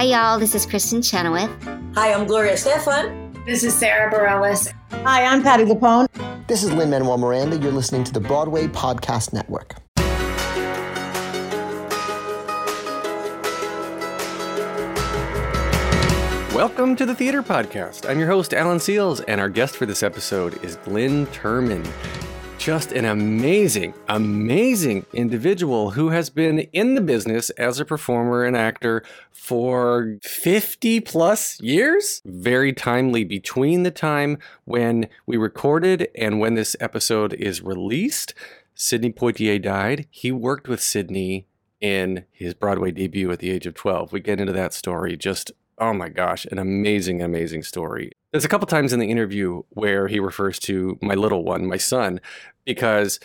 Hi, y'all. This is Kristen Chenoweth. Hi, I'm Gloria Estefan. This is Sara Bareilles. Hi, I'm Patti LuPone. This is Lin Manuel Miranda. You're listening to the Broadway Podcast Network. Welcome to the Theater Podcast. I'm your host, Alan Seales, and our guest for this episode is Glynn Turman. Just an amazing, amazing individual who has been in the business as a performer and actor for 50 plus years. Very timely between the time when we recorded and when this episode is released. Sidney Poitier died. He worked with Sidney in his Broadway debut at the age of 12. We get into that story just oh my gosh, an amazing, amazing story. There's a couple times in the interview where he refers to my little one, my son, because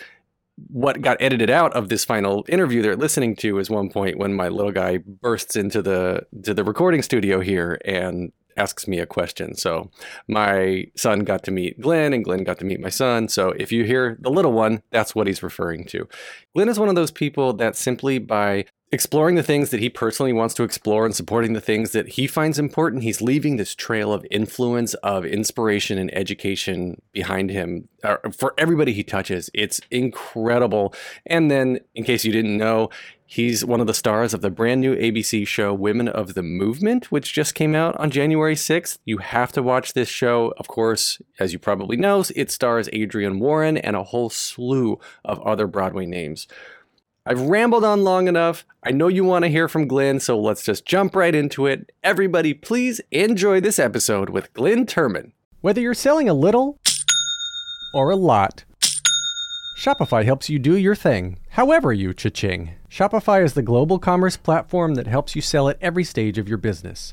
what got edited out of this final interview they're listening to is one point when my little guy bursts into the to the recording studio here and asks me a question. So my son got to meet Glynn and Glynn got to meet my son. So if you hear the little one, that's what he's referring to. Glynn is one of those people that simply by exploring the things that he personally wants to explore and supporting the things that he finds important, he's leaving this trail of influence, of inspiration, and education behind him for everybody he touches. It's incredible. And then, in case you didn't know, he's one of the stars of the brand new ABC show Women of the Movement, which just came out on January 6th. You have to watch this show. Of course, as you probably know, it stars Adrienne Warren and a whole slew of other Broadway names. I've rambled on long enough. I know you want to hear from Glynn, so let's just jump right into it. Everybody, please enjoy this episode with Glynn Turman. Whether you're selling a little or a lot, Shopify helps you do your thing, however you cha-ching. Shopify is the global commerce platform that helps you sell at every stage of your business.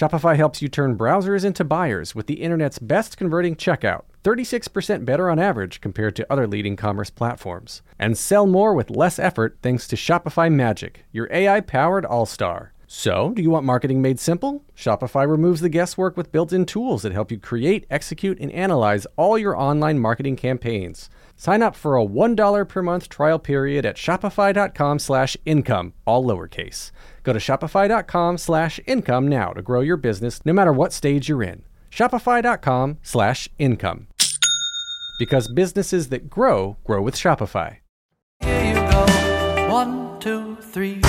Shopify helps you turn browsers into buyers with the internet's best converting checkout, 36% better on average compared to other leading commerce platforms. And sell more with less effort thanks to Shopify Magic, your AI powered all star. So, do you want marketing made simple? Shopify removes the guesswork with built in tools that help you create, execute, and analyze all your online marketing campaigns. Sign up for a $1 per month trial period at shopify.com slash income, all lowercase. Go to shopify.com slash income now to grow your business no matter what stage you're in. Shopify.com slash income. Because businesses that grow, grow with Shopify. Here you go. One, two, three.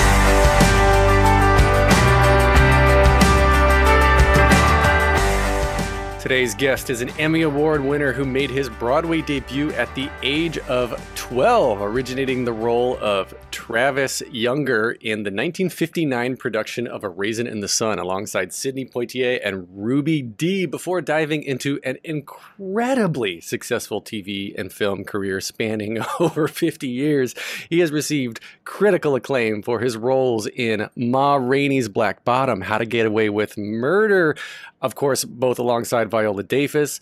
Today's guest is an Emmy Award winner who made his Broadway debut at the age of 12, originating the role of Travis Younger in the 1959 production of A Raisin in the Sun alongside Sidney Poitier and Ruby Dee before diving into an incredibly successful TV and film career spanning over 50 years. He has received critical acclaim for his roles in Ma Rainey's Black Bottom, How to Get Away with Murder, of course, both alongside Viola Davis.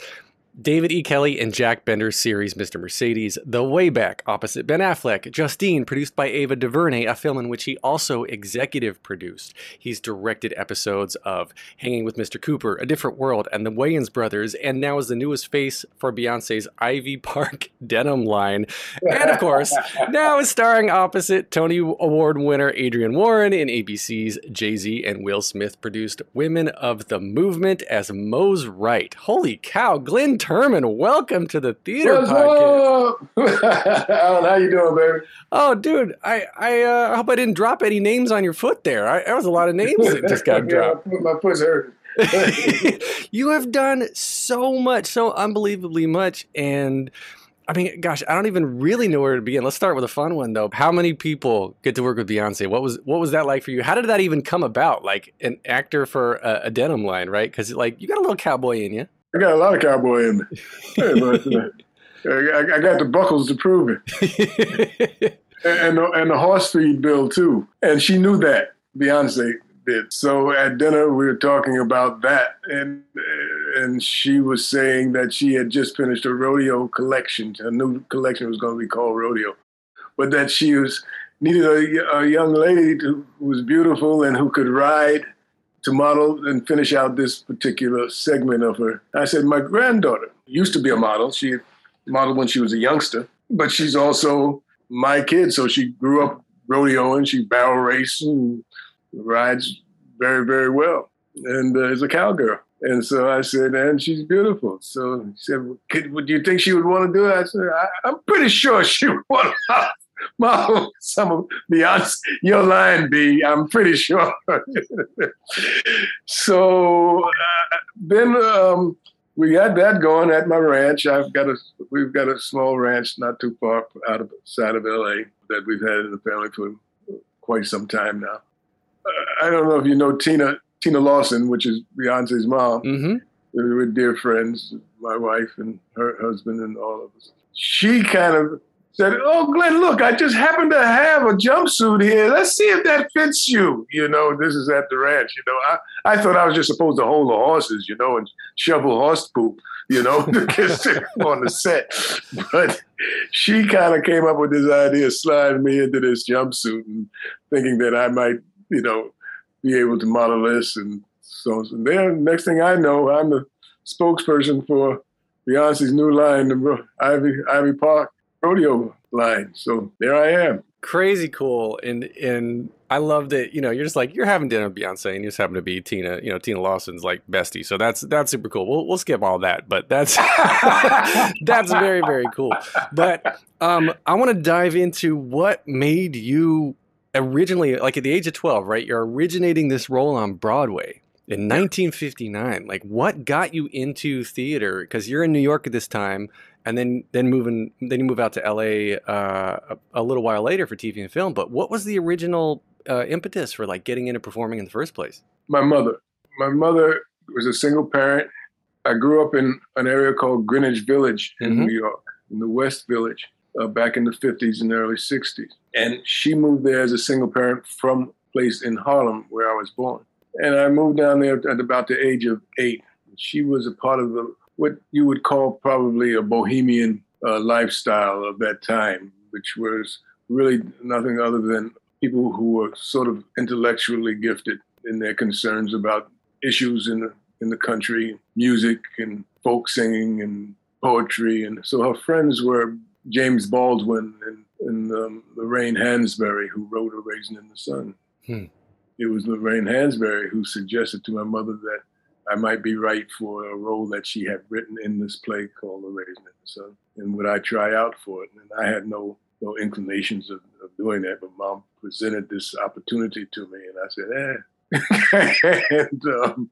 David E. Kelley and Jack Bender's series Mr. Mercedes, The Way Back, opposite Ben Affleck, Justine, produced by Ava DuVernay, a film in which he also executive produced. He's directed episodes of Hanging with Mr. Cooper, A Different World, and The Wayans Brothers, and now is the newest face for Beyonce's Ivy Park denim line. And of course, now is starring opposite Tony Award winner Adrienne Warren in ABC's Jay Z and Will Smith produced Women of the Movement as Mose Wright. Holy cow, Glynn Turman, welcome to the theater What's podcast. Alan, how you doing, baby? Oh, dude, I I uh, hope I didn't drop any names on your foot there. I, that was a lot of names that just got Yeah, dropped. my foot's hurting. you have done so much, so unbelievably much, and I mean, gosh, I don't even really know where to begin. Let's start with a fun one though. How many people get to work with Beyonce? What was what was that like for you? How did that even come about? Like an actor for a, a denim line, right? Because like you got a little cowboy in you. I got a lot of cowboy in me. But, uh, I, I got the buckles to prove it, and and the, and the horse feed bill too. And she knew that Beyonce did. So at dinner we were talking about that, and and she was saying that she had just finished a rodeo collection. A new collection was going to be called Rodeo. but that she was needed a, a young lady to, who was beautiful and who could ride to model and finish out this particular segment of her. I said, my granddaughter used to be a model. She modeled when she was a youngster, but she's also my kid. So she grew up rodeoing. She barrel races and rides very, very well, and uh, is a cowgirl. And so I said, and she's beautiful. So he said, well, would you think she would want to do it? I said, I, am pretty sure she would want to model some of Beyonce. Your line, B, I'm pretty sure. so uh, then um, we got that going at my ranch. I've got a, we've got a small ranch not too far out of side of LA that we've had in the family for quite some time now. Uh, I don't know if you know Tina Tina Lawson, which is Beyonce's mom. Mm-hmm. We were dear friends, my wife and her husband and all of us. She kind of said, "Oh, Glynn, look, I just happen to have a jumpsuit here. Let's see if that fits you." You know, this is at the ranch. You know, I, I thought I was just supposed to hold the horses, you know, and shovel horse poop, you know, on the set. But she kind of came up with this idea, sliding me into this jumpsuit, and thinking that I might, you know, be able to model this. And so, so then, next thing I know, I'm the spokesperson for Beyonce's new line, Ivy Ivy Park rodeo line. So there I am. Crazy cool, and and I love that. You know, you're just like you're having dinner with Beyonce, and you just happen to be Tina. You know, Tina Lawson's like bestie, so that's that's super cool. We'll we'll skip all that, but that's that's very very cool. But um, I want to dive into what made you originally like at the age of 12 right you're originating this role on broadway in 1959 like what got you into theater because you're in new york at this time and then then moving then you move out to la uh, a, a, little while later for tv and film but what was the original uh, impetus for like getting into performing in the first place my mother my mother was a single parent i grew up in an area called greenwich village in mm-hmm. new york in the west village uh, back in the 50s and early 60s. And she moved there as a single parent from a place in Harlem where I was born. And I moved down there at about the age of eight. She was a part of the what you would call probably a bohemian uh, lifestyle of that time, which was really nothing other than people who were sort of intellectually gifted in their concerns about issues in the in the country, music and folk singing and poetry. And so her friends were James Baldwin and, and um, Lorraine Hansberry, who wrote A Raisin in the Sun. Hmm. It was Lorraine Hansberry who suggested to my mother that I might be right for a role that she had written in this play called A Raisin in the Sun. And would I try out for it? And I had no no inclinations of, of doing that, but mom presented this opportunity to me, and I said, eh. and um,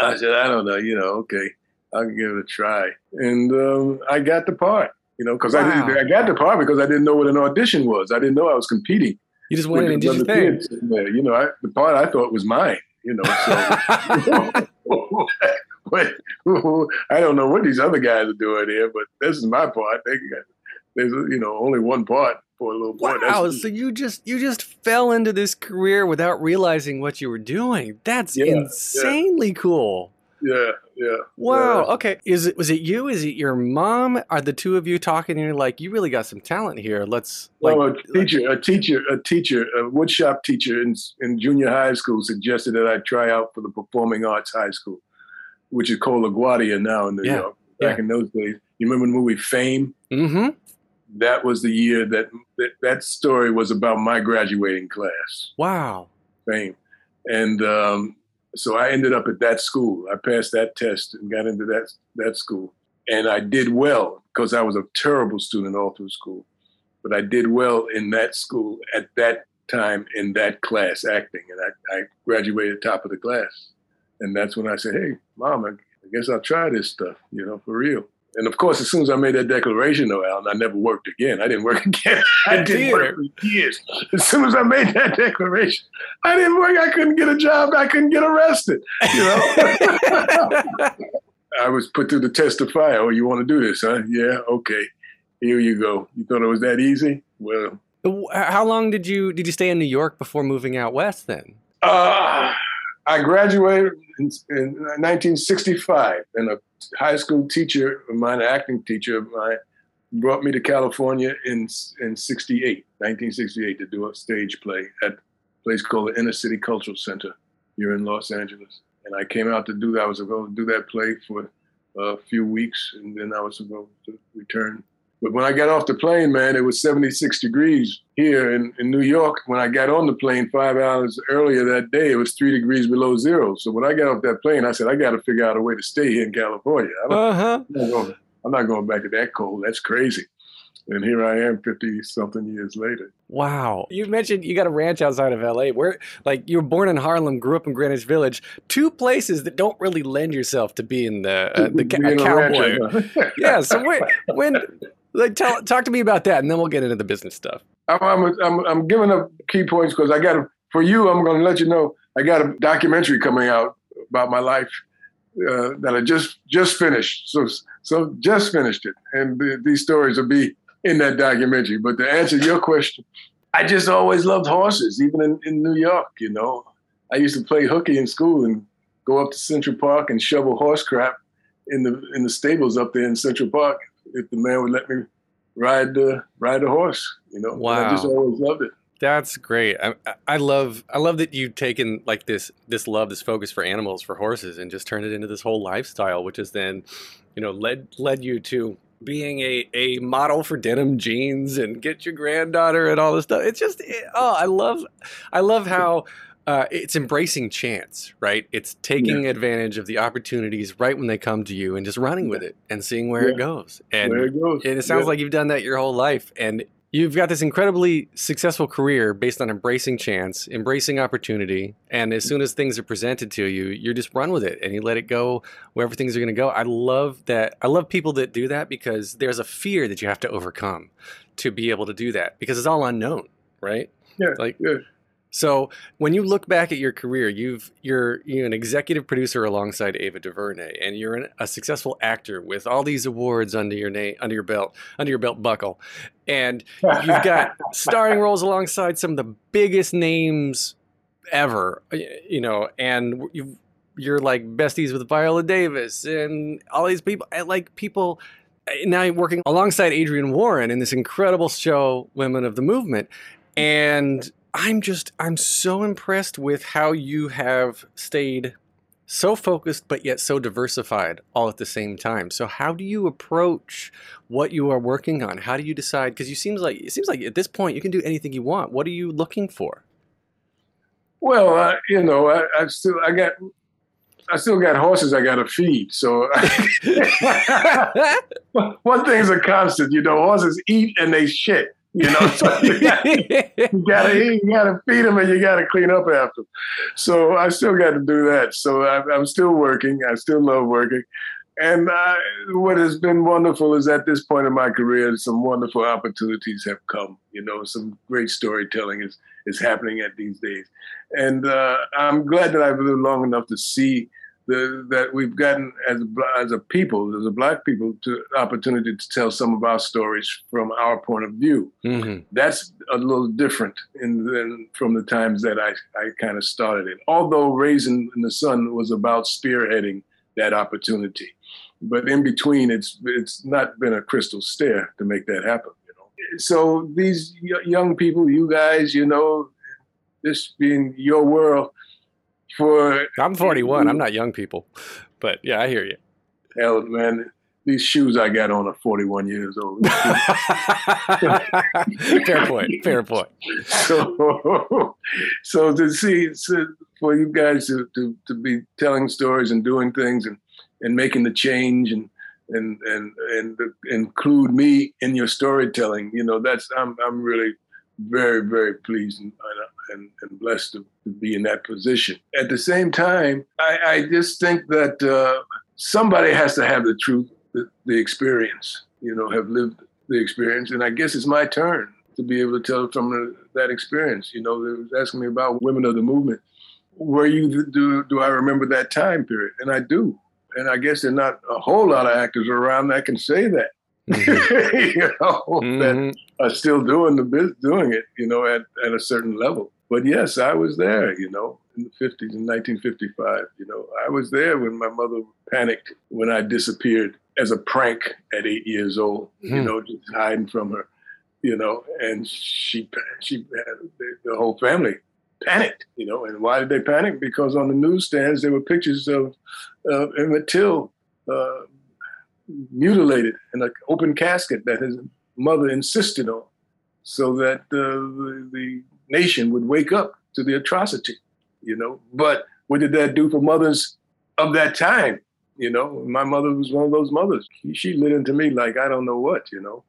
I said, I don't know, you know, okay, I'll give it a try. And um, I got the part you know, because wow. I, I got the part because I didn't know what an audition was. I didn't know I was competing. You just went in and did your thing. You know, I, the part I thought was mine. You know, so I don't know what these other guys are doing here, but this is my part. They got, there's you know only one part for a little boy. Wow! so you just you just fell into this career without realizing what you were doing. That's yeah, insanely yeah. cool yeah, yeah. Wow. Uh, okay. Is it was it you? Is it your mom? Are the two of you talking? And you're like, you really got some talent here. Let's. Like, well, a teacher, a teacher, a teacher, a woodshop teacher in in junior high school suggested that I try out for the performing arts high school, which is called LaGuardia now in New yeah, York. Back yeah. in those days, you remember the movie Fame? Mm-hmm. That was the year that, that that story was about my graduating class. Wow. Fame, and um, so I ended up at that school. I passed that test and got into that that school, and I did well because I was a terrible student all through school, but I did well in that school at that time in that class acting, and I, I graduated top of the class, and that's when I said, "Hey, mom, I, I guess I'll try this stuff, you know, for real." And of course, as soon as I made that declaration, though, Alan, I never worked again. I didn't work again. I didn't work for years. As soon as I made that declaration, I didn't work. I couldn't get a job. I couldn't get arrested. You know. I was put through the test of fire. Oh, you want to do this, huh? Yeah. Okay. Here you go. You thought it was that easy? Well. How long did you did you stay in New York before moving out west? Then. Uh, I graduated in, in 1965, and a high school teacher of mine, an acting teacher of mine, brought me to California in in 68, 1968, to do a stage play at a place called the Inner City Cultural Center here in Los Angeles. And I came out to do that. I was going to do that play for a few weeks, and then I was supposed to return. But when I got off the plane, man, it was 76 degrees here in, in New York. When I got on the plane five hours earlier that day, it was three degrees below zero. So when I got off that plane, I said, I got to figure out a way to stay here in California. Uh-huh. I'm, not going, I'm not going back to that cold. That's crazy. And here I am 50 something years later. Wow. You mentioned you got a ranch outside of LA. Where like you were born in Harlem, grew up in Greenwich Village, two places that don't really lend yourself to being the uh, the ca- Being a a cowboy. rancher, yeah, so when, when like tell, talk to me about that and then we'll get into the business stuff. I'm, I'm, I'm, I'm giving up key points because I got to, for you, I'm going to let you know I got a documentary coming out about my life uh, that I just just finished. So so just finished it, and th- these stories will be in that documentary. But to answer your question, I just always loved horses, even in, in New York. You know, I used to play hooky in school and go up to Central Park and shovel horse crap in the in the stables up there in Central Park. If the man would let me ride the ride a horse, you know, And I just always loved it. That's great. I, I- I love I love that you've taken like this this love, this focus for animals, for horses, and just turned it into this whole lifestyle, which has then, you know, led led you to being a, a model for denim jeans and get your granddaughter and all this stuff. It's just it- oh, I love I love how uh, it's embracing chance, right? It's taking advantage of the opportunities right when they come to you and just running with it and seeing where it goes. And there it goes. and it sounds Yeah. like you've done that your whole life. And you've got this incredibly successful career based on embracing chance, embracing opportunity. And as soon as things are presented to you, you just run with it and you let it go wherever things are going to go. I love that. I love people that do that because there's a fear that you have to overcome to be able to do that because it's all unknown, right? Yeah, Like, yeah. So when you look back at your career, you've you're you're an executive producer alongside Ava DuVernay, and you're an, a successful actor with all these awards under your name, under your belt, under your belt buckle, and you've got starring roles alongside some of the biggest names ever, you know, and you you're like besties with Viola Davis and all these people, like people. Eh, now you're working alongside Adrienne Warren in this incredible show, Women of the Movement, and I'm just I'm so impressed with how you have stayed so focused but yet so diversified all at the same time. So how do you approach what you are working on? How do you decide cuz you seems like it seems like at this point you can do anything you want. What are you looking for? Well, I, you know, I, I still I got I still got horses I got to feed. So one thing's a constant, you know, horses eat and they shit. You know, so you gotta eat, you gotta feed them, and you gotta clean up after them. So I still got to do that. So I, I'm still working. I still love working. And uh, what has been wonderful is at this point in my career, some wonderful opportunities have come. You know, some great storytelling is is happening at these days, and uh, I'm glad that I've lived long enough to see the, that we've gotten as a, as a people, as a black people, to opportunity to tell some of our stories from our point of view. Mhm. That's a little different in, than from the times that I, I kind of started it. Although Raisin in the Sun was about spearheading that opportunity, but in between, it's it's not been a crystal stair to make that happen. You know, so these y- young people, you guys, you know, this being your world, for I'm 41. I'm not young people. But yeah, I hear you. hell, man, these shoes I got on are 41 years old. fair point. Fair point. so, so to see so for you guys to, to, to be telling stories and doing things and, and making the change and and and and include me in your storytelling, you know, that's I'm I'm really very very pleased and and, and blessed to, to be in that position. At the same time, I, I just think that uh, somebody has to have the truth, the, the experience, you know, have lived the experience, and I guess it's my turn to be able to tell from that experience. You know, they was asking me about women of the movement. Were you do do I remember that time period? And I do. And I guess there's not a whole lot of actors around that can say that. Mhm. you know, that Mhm. Are still doing the biz, doing it. You know, at at a certain level. But yes, I was there. You know, in the fifties, in 1955. You know, I was there when my mother panicked when I disappeared as a prank at eight years old. You Hmm. know, just hiding from her. You know, and she she the, the whole family panicked. You know, and why did they panic? Because on the newsstands there were pictures of uh, Emmett Till uh, mutilated in an open casket that his mother insisted on, so that uh, the, the nation would wake up to the atrocity. You know, but what did that do for mothers of that time? You know, my mother was one of those mothers. She lit into me like I don't know what. You know,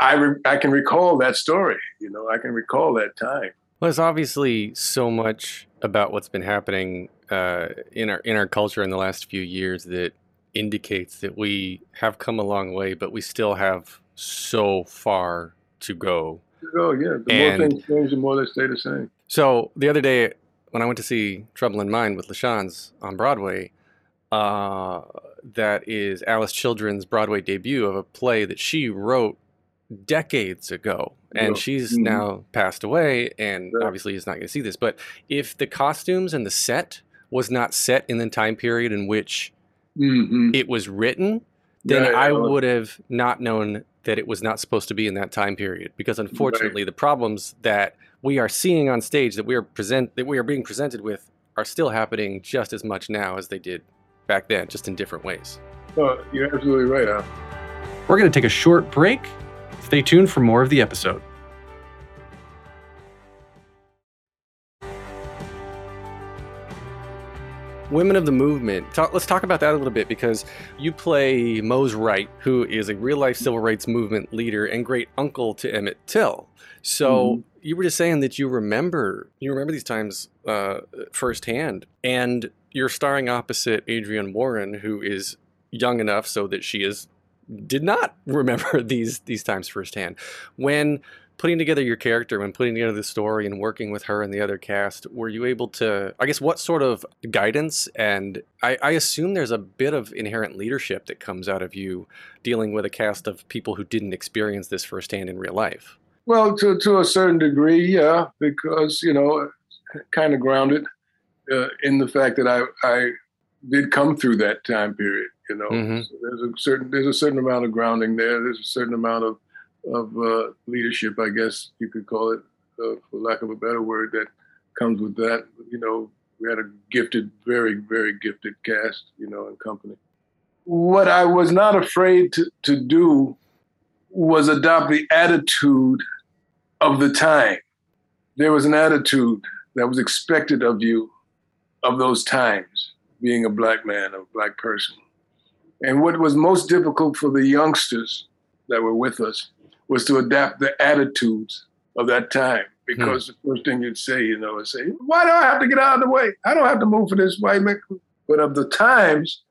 I re- I can recall that story. You know, I can recall that time. Well, there's obviously so much about what's been happening uh, in our in our culture in the last few years that indicates that we have come a long way, but we still have so far to go. Oh yeah, the And- more things change, the more they stay the same. So the other day, when I went to see Trouble in Mind with LaChanze on Broadway, uh, that is Alice Childress's Broadway debut of a play that she wrote decades ago, and Yeah. she's Mhm. now passed away, and obviously is not going to see this. But if the costumes and the set was not set in the time period in which Mm-hmm. it was written, then Yeah, I would have not known that it was not supposed to be in that time period. Because unfortunately, the problems that we are seeing on stage that we are present that we are being presented with are still happening just as much now as they did back then, just in different ways. Oh, you're absolutely right, Al. We're going to take a short break. Stay tuned for more of the episode. Women of the Movement. Talk, let's talk about that a little bit because you play Mose Wright, who is a real life civil rights movement leader and great uncle to Emmett Till. So you were just saying that you remember you remember these times uh, firsthand, and you're starring opposite Adrienne Warren, who is young enough so that she is did not remember these these times firsthand. When putting together your character, and putting together the story and working with her and the other cast, were you able to? I guess what sort of guidance and I, I assume there's a bit of inherent leadership that comes out of you dealing with a cast of people who didn't experience this firsthand in real life. Well, to to a certain degree, yeah, because you know, kind of grounded uh, in the fact that I I did come through that time period. You know, Mhm. So there's a certain there's a certain amount of grounding there. There's a certain amount of of uh, leadership, I guess you could call it, uh, for lack of a better word, that comes with that. You know, we had a gifted, very very gifted cast, you know, and company. What I was not afraid to to do was adopt the attitude of the time. There was an attitude that was expected of you of those times, being a black man, a black person. And what was most difficult for the youngsters that were with us was to adapt the attitudes of that time. Because hmm. the first thing you'd say, you know, is say, why do I have to get out of the way? I don't have to move for this white man. But of the times,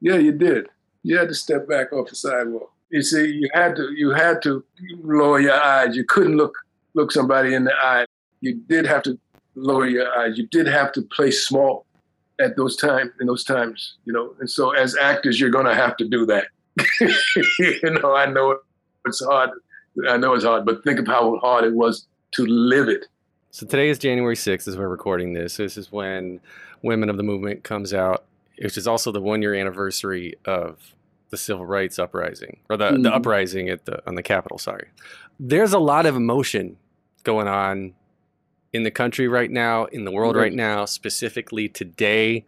yeah, you did. You had to step back off the sidewalk. You see, you had to you had to lower your eyes. You couldn't look look somebody in the eye. You did have to lower your eyes. You did have to play small at those times in those times, you know. And so as actors, you're gonna have to do that. you know, I know it's hard. I know it's hard, but think of how hard it was to live it. So today is January 6th as we're recording this. This is when Women of the Movement comes out, which is also the one year anniversary of the civil rights uprising or the, the Mhm. uprising at the on the Capitol, sorry. There's a lot of emotion going on in the country right now, in the world Yes. right now, specifically today.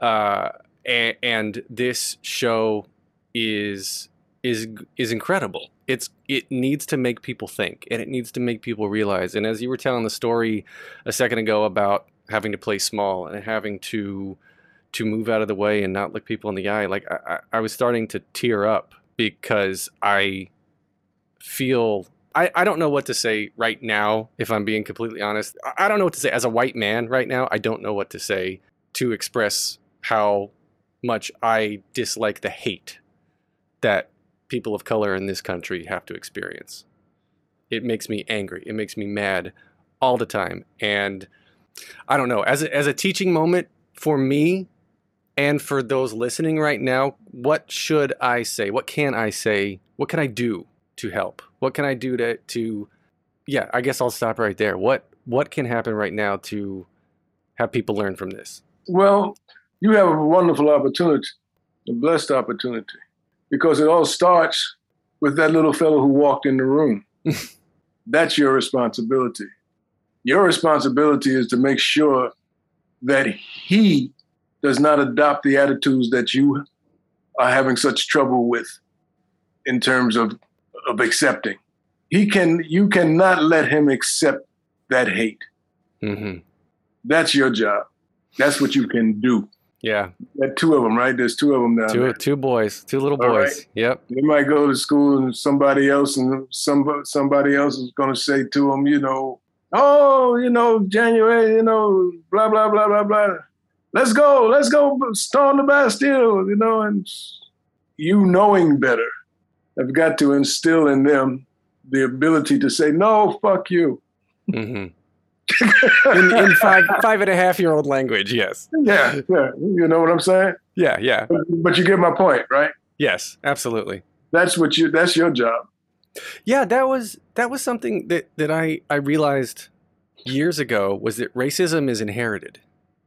Uh, and, and this show is is is incredible. It's it needs to make people think and it needs to make people realize. And as you were telling the story a second ago about having to play small and having to to move out of the way and not look people in the eye, like I, I was starting to tear up because I feel I, I don't know what to say right now, if I'm being completely honest. I, I don't know what to say. As a white man right now, I don't know what to say to express how much I dislike the hate that people of color in this country have to experience. It makes me angry. It makes me mad all the time. And I don't know, as a, as a teaching moment for me and for those listening right now, what should I say? What can I say? What can I do to help? What can I do to to yeah, I guess I'll stop right there. What what can happen right now to have people learn from this? Well, you have a wonderful opportunity, a blessed opportunity. Because it all starts with that little fellow who walked in the room. That's your responsibility. Your responsibility is to make sure that he does not adopt the attitudes that you are having such trouble with in terms of, of accepting. He can you cannot let him accept that hate. hmm That's your job. That's what you can do. Yeah. Two of them, right? There's two of them down Two there. two boys, two little All boys. right. Yep. They might go to school and somebody else and some somebody else is going to say to them, you know, oh, you know, January, you know, blah blah blah blah blah. Let's go, let's go storm the Bastille, you know, and you knowing better have got to instill in them the ability to say, no, fuck you. hmm in, in five five and a half year old language. Yes. Yeah, yeah, you know what I'm saying. Yeah. Yeah. But you get my point, right? Yes. Absolutely. That's what you. That's your job. Yeah. That was that was something that that I I realized years ago was that racism is inherited,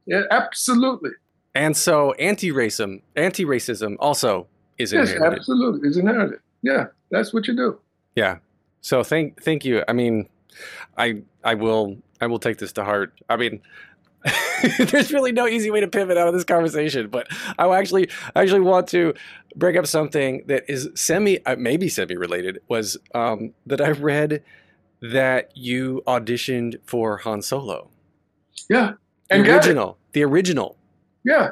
Yeah, absolutely. and so anti-racism anti racism also is Yes, inherited. absolutely. is inherited. Yeah, that's what you do. Yeah. So thank thank you. I mean, I I will I will take this to heart. I mean, there's really no easy way to pivot out of this conversation, but I actually actually want to bring up something that is semi uh, maybe semi related. Was um, that I read that you auditioned for Han Solo, Yeah, the and it. original, the original. Yeah,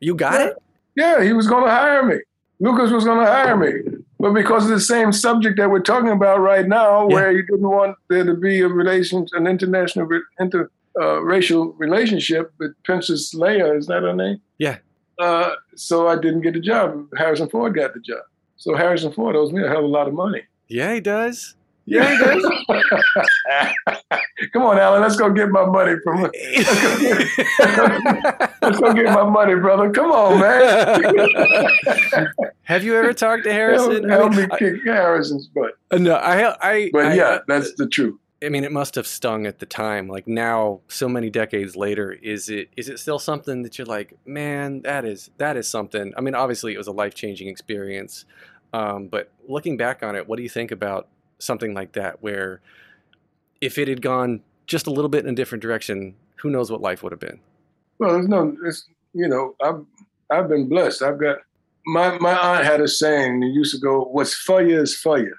You got it. yeah. He was going to hire me. Lucas was going to hire me, but because of the same subject that we're talking about right now, Yeah. where he didn't want there to be a relation, an international inter uh, racial relationship with Princess Leia, is that her name? Yeah. Uh, so I didn't get the job. Harrison Ford got the job. So Harrison Ford owes me a hell of a lot of money. Yeah, he does. Yeah, he. Come on, Alan. Let's go get my money from. Let's go get my money, brother. Come on, man. Have you ever talked to Harrison? Help, help I me mean, kick Harrison's butt. I- no, I, I, But I- yeah, that's the truth. I mean, it must have stung at the time. Like now, so many decades later, is it is it still something that you're like, man, that is that is something. I mean, obviously, it was a life changing experience, um, but looking back on it, what do you think about something like that? Where if it had gone just a little bit in a different direction, who knows what life would have been? Well, there's no, it's, you know, I've I've been blessed. I've got my my aunt had a saying. It used to go, "What's for you is for you."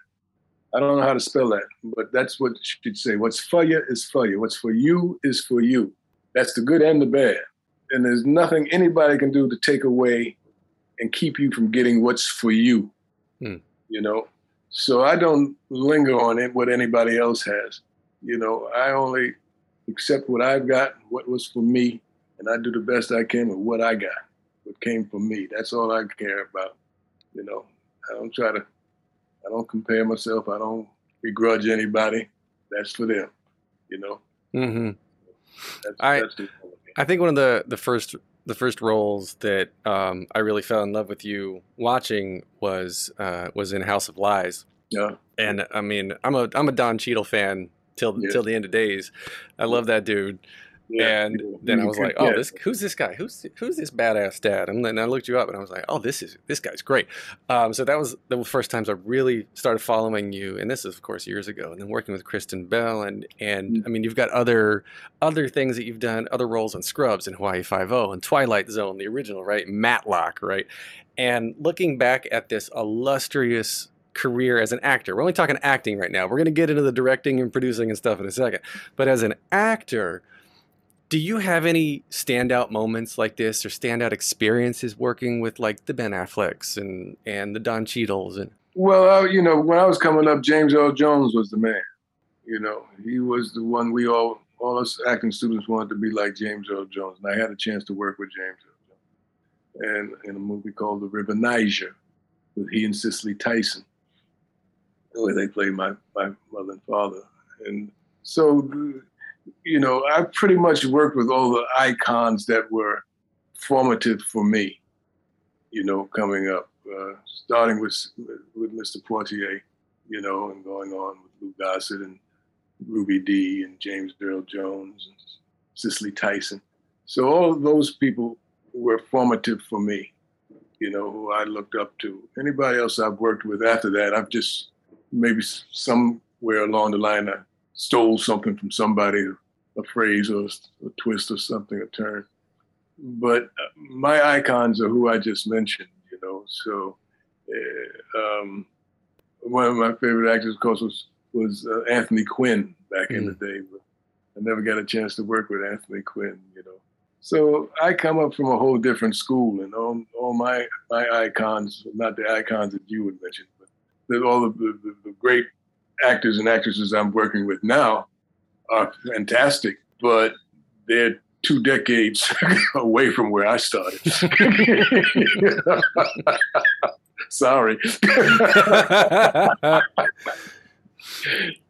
I don't know how to spell that, but that's what she'd say. What's for you is for you. What's for you is for you. That's the good and the bad. And there's nothing anybody can do to take away and keep you from getting what's for you. Hmm. You know, so I don't linger on it what anybody else has. You know, I only accept what I've got, what was for me, and I do the best I can with what I got, what came from me. That's all I care about. You know, I don't try to, I don't compare myself. I don't begrudge anybody. That's for them. You know, hmm that's, I- that's I think one of the the first the first roles that um, I really fell in love with you watching was uh, was in House of Lies. yeah. And I mean, I'm a I'm a Don Cheadle fan till Yeah. till the end of days. I love that dude. Yeah. and then I was like, oh, this who's this guy? Who's who's this badass dad? And then I looked you up, and I was like, oh, this is this guy's great. Um, so that was the first times I really started following you, and this is of course years ago. And then working with Kristen Bell, and and Mm. I mean, you've got other other things that you've done, other roles in Scrubs and Hawaii Five O and Twilight Zone, the original, right? Matlock, right? And looking back at this illustrious career as an actor, we're only talking acting right now. We're going to get into the directing and producing and stuff in a second. But as an actor, do you have any standout moments like this or standout experiences working with like the Ben Afflecks and and the Don Cheadles and Well, uh, you know, when I was coming up, James Earl Jones was the man. You know, he was the one we all, all us acting students wanted to be like James Earl Jones. And I had a chance to work with James Earl Jones. And in a movie called The River Niger with he and Cicely Tyson, where they played my, my mother and father. And so, you know, I pretty much worked with all the icons that were formative for me, you know, coming up uh, starting with with Mr. Poitier, you know, and going on with Lou Gossett and Ruby Dee and James Earl Jones and Cicely Tyson. So all of those people were formative for me, you know, who I looked up to. Anybody else I've worked with after that, I've just maybe somewhere along the line I stole something from somebody, a phrase or a twist or something, a turn. But uh, my icons are who I just mentioned, you know. So uh, um, one of my favorite actors, of course, was was uh, Anthony Quinn back in the day. But I never got a chance to work with Anthony Quinn, you know. So I come up from a whole different school, and all, all my my icons, not the icons that you would mention, but all of the, the, the great actors and actresses I'm working with now are fantastic, but they're two decades away from where I started. Sorry.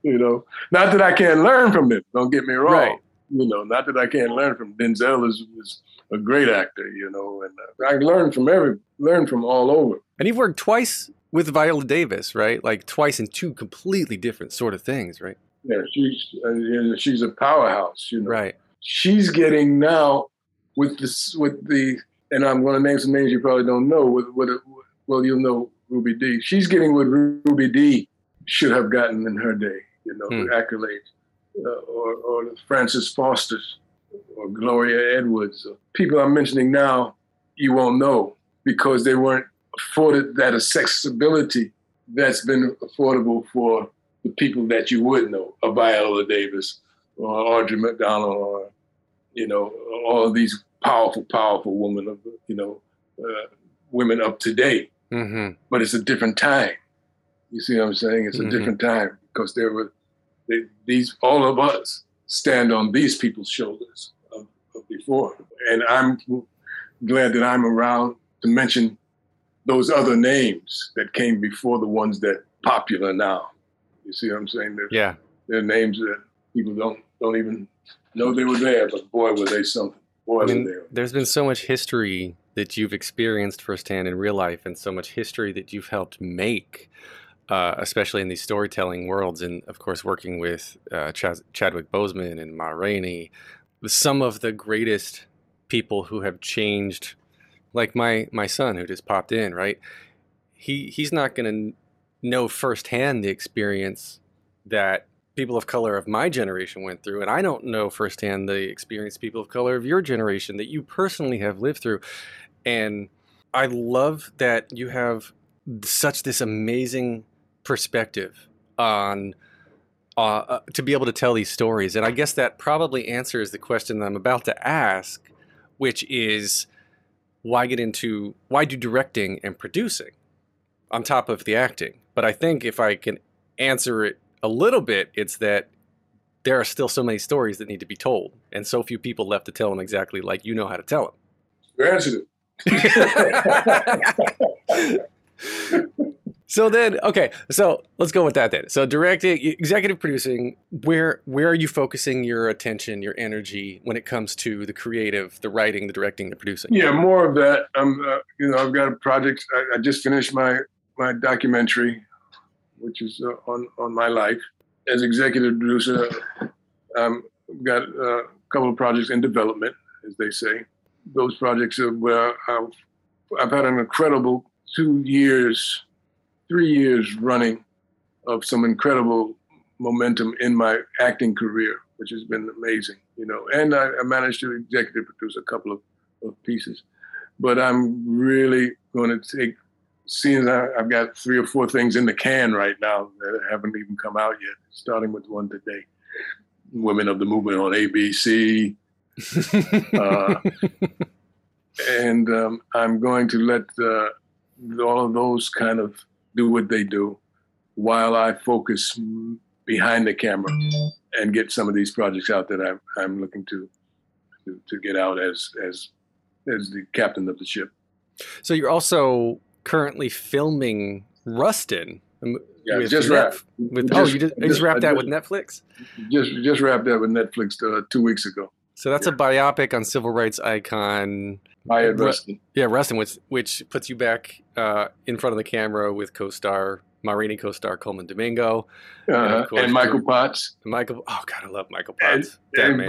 you know, not that I can't learn from them. Don't get me wrong. Right. You know, not that I can't learn from Denzel is, is a great actor. You know, and uh, I learned from every learn from all over. and you've worked twice with Viola Davis, right? Like twice in two completely different sort of things, right? Yeah, she's uh, she's a powerhouse. You know, Right. she's getting now with this with the and I'm going to name some names you probably don't know. With with well, you'll know Ruby Dee She's getting what Ruby Dee should have gotten in her day. You know, Hmm. accolades, uh, or or Frances Foster's, or Gloria Edwards. Or people I'm mentioning now, you won't know because they weren't afforded that accessibility that's been affordable for the people that you would know, a Viola Davis or Audra McDonald or, you know, all of these powerful, powerful women of, you know, uh, women of today. Mm-hmm. But it's a different time. You see what I'm saying? It's a Mhm. different time because there were they, these, all of us stand on these people's shoulders of, of before. And I'm glad that I'm around to mention those other names that came before the ones that popular now. You see what I'm saying? They're, Yeah. they're names that people don't don't even know they were there, but boy, were they something. Boy, I mean, were they. there's been so much history that you've experienced firsthand in real life, and so much history that you've helped make, uh, especially in these storytelling worlds. And of course, working with uh, Chas- Chadwick Boseman and Ma Rainey, some of the greatest people who have changed, like my my son who just popped in. Right, he he's not going to know firsthand the experience that people of color of my generation went through and i don't know firsthand the experience people of color of your generation that you personally have lived through and i love that you have such this amazing perspective on uh, uh, to be able to tell these stories and i guess that probably answers the question that i'm about to ask which is why get into why do directing and producing on top of the acting but i think if i can answer it a little bit, it's that there are still so many stories that need to be told, and so few people left to tell them exactly like you know how to tell You answered them. So then, okay, so let's go with that then. So directing, executive producing, where where are you focusing your attention, your energy when it comes to the creative, the writing, the directing, the producing? Yeah, more of that. I'm, uh, you know, I've got a project. I, I just finished my my documentary, which is uh, on on my life as executive producer. Um, I've got uh, a couple of projects in development, as they say. Those projects are where I've, I've had an incredible two years, three years running of some incredible momentum in my acting career, which has been amazing, you know. And I, I managed to executive produce a couple of, of pieces. But I'm really going to take, seeing I, I've got three or four things in the can right now that haven't even come out yet, starting with one today. Women of the Movement on ABC. uh, and um, I'm going to let uh, all of those kind of do what they do while I focus behind the camera and get some of these projects out that I'm, I'm looking to, to to get out as as as the captain of the ship. So you're also currently filming Rustin. um, Yeah, with just wrapped. With, Just- oh, you just, just just- wrapped that just- with Netflix. Just just wrapped that with Netflix uh, two weeks ago. So that's a biopic on civil rights icon. Rustin. Yeah, Rustin, which, which puts you back uh, in front of the camera with co-star Marini, co-star Colman Domingo, Uh, course, and Michael Potts. Michael. Oh God, I love Michael Potts. And man.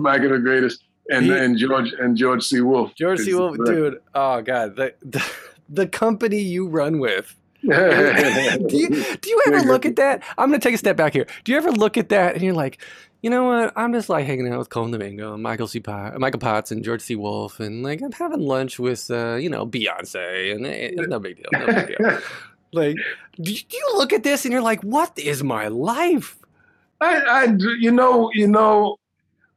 Michael the greatest. And He- and George and George C. Wolfe. George C. Wolfe, dude. Oh God, the, the the company you run with. do do you do you ever look at that? I'm gonna take a step back here. Do you ever look at that and you're like, you know what? I'm just like hanging out with Colin Domingo Michael C. Pot, Michael Potts and George C. Wolfe, and like I'm having lunch with uh, you know Beyonce, and it- it's no big deal. No big deal. like, do you, do you look at this and you're like, what is my life? I, I, you know, you know,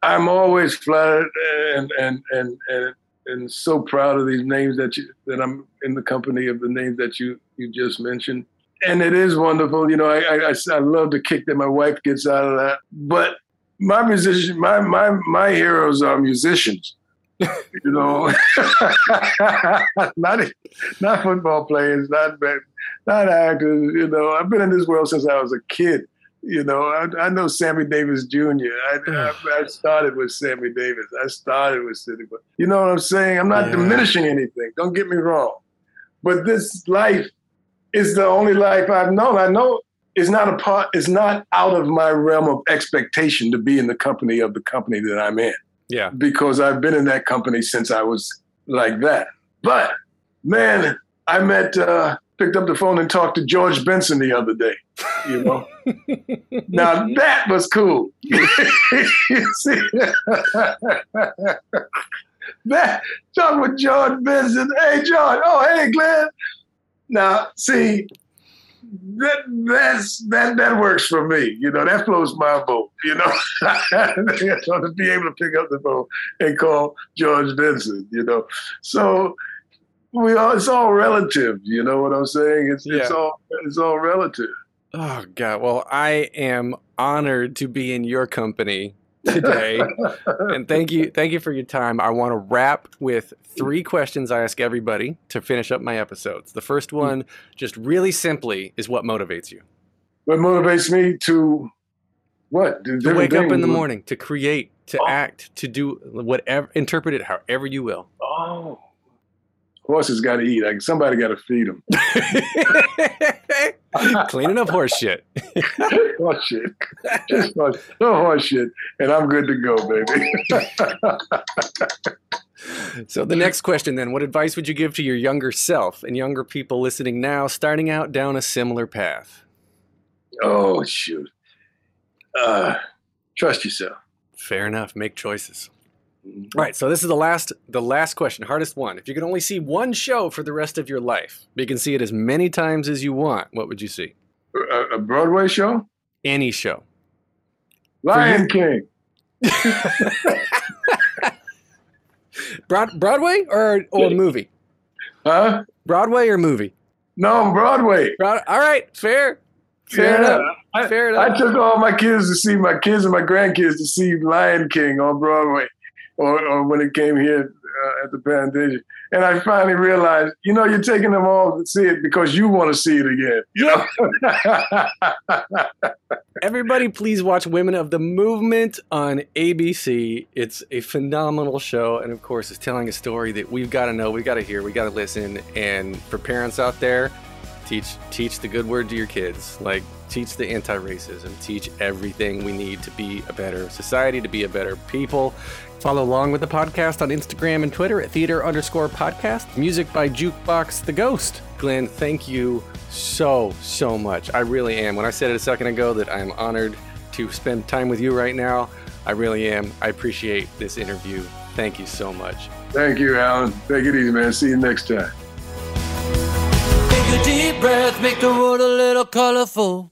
I'm always flattered and and and and and so proud of these names that you that I'm in the company of the names that you you just mentioned. And it is wonderful, you know. I I, I- I love the kick that my wife gets out of that. But my musician, my my my heroes are musicians. you know, not not football players, not not actors. You know, I've been in this world since I was a kid. You know, I, I know Sammy Davis Jr. I, I, I started with Sammy Davis. I started with Sidney, but you know what I'm saying. I'm not Yeah. diminishing anything. Don't get me wrong, but this life is the only life I've known. I know it's not a part. It's not out of my realm of expectation to be in the company of the company that I'm in Yeah. because I've been in that company since I was like that. But man, I met, uh, picked up the phone and talked to George Benson the other day. You know, now that was cool. you see, that talk with George Benson. Hey, George. Oh, hey, Glynn. Now, see, that that's that that works for me. You know, that floats my boat. You know, so to be able to pick up the phone and call George Benson. You know, so we all it's all relative. You know what I'm saying? It's it's all it's all relative. Oh God. Well, I am honored to be in your company today. and thank you thank you for your time i want to wrap with three questions i ask everybody to finish up my episodes the first hmm. one just really simply is what motivates you What motivates me to what? Do to wake up in the morning to create to Oh. act to do whatever interpret it however you will Oh, horses got to eat. Like somebody got to feed them. cleaning up horse shit horse shit. Just horse, no horse shit, and I'm good to go, baby. so the next question then what advice would you give to your younger self and younger people listening now starting out down a similar path oh shoot. Uh, trust yourself. fair enough make choices All right, so this is the last the last question, hardest one. If you could only see one show for the rest of your life, but you can see it as many times as you want, what would you see? A, a Broadway show, Any show. Lion King. Broad, Broadway or or movie? Huh? Broadway or movie? No, Broadway. Broad, all right, fair. Fair Yeah. enough. I, Fair I took all my kids to see my kids and my grandkids to see Lion King on Broadway, or, or when it came here uh, at the Pantages. And I finally realized, you know, you're taking them all to see it because you want to see it again. Know? Everybody, please watch Women of the Movement on ABC. It's a phenomenal show, and of course, it's telling a story that we've got to know, we've got to hear, we got to listen. And for parents out there, teach teach the good word to your kids. Like teach the anti-racism, teach everything we need to be a better society, to be a better people. Follow along with the podcast on Instagram and Twitter at theater underscore podcast. Music by Jukebox the Ghost. Glynn, thank you so, so much. I really am. When I said it a second ago that I'm honored to spend time with you right now, I really am. I appreciate this interview. Thank you so much. Thank you, Alan. Take it easy, man. See you next time. Take a deep breath, make the world a little colorful.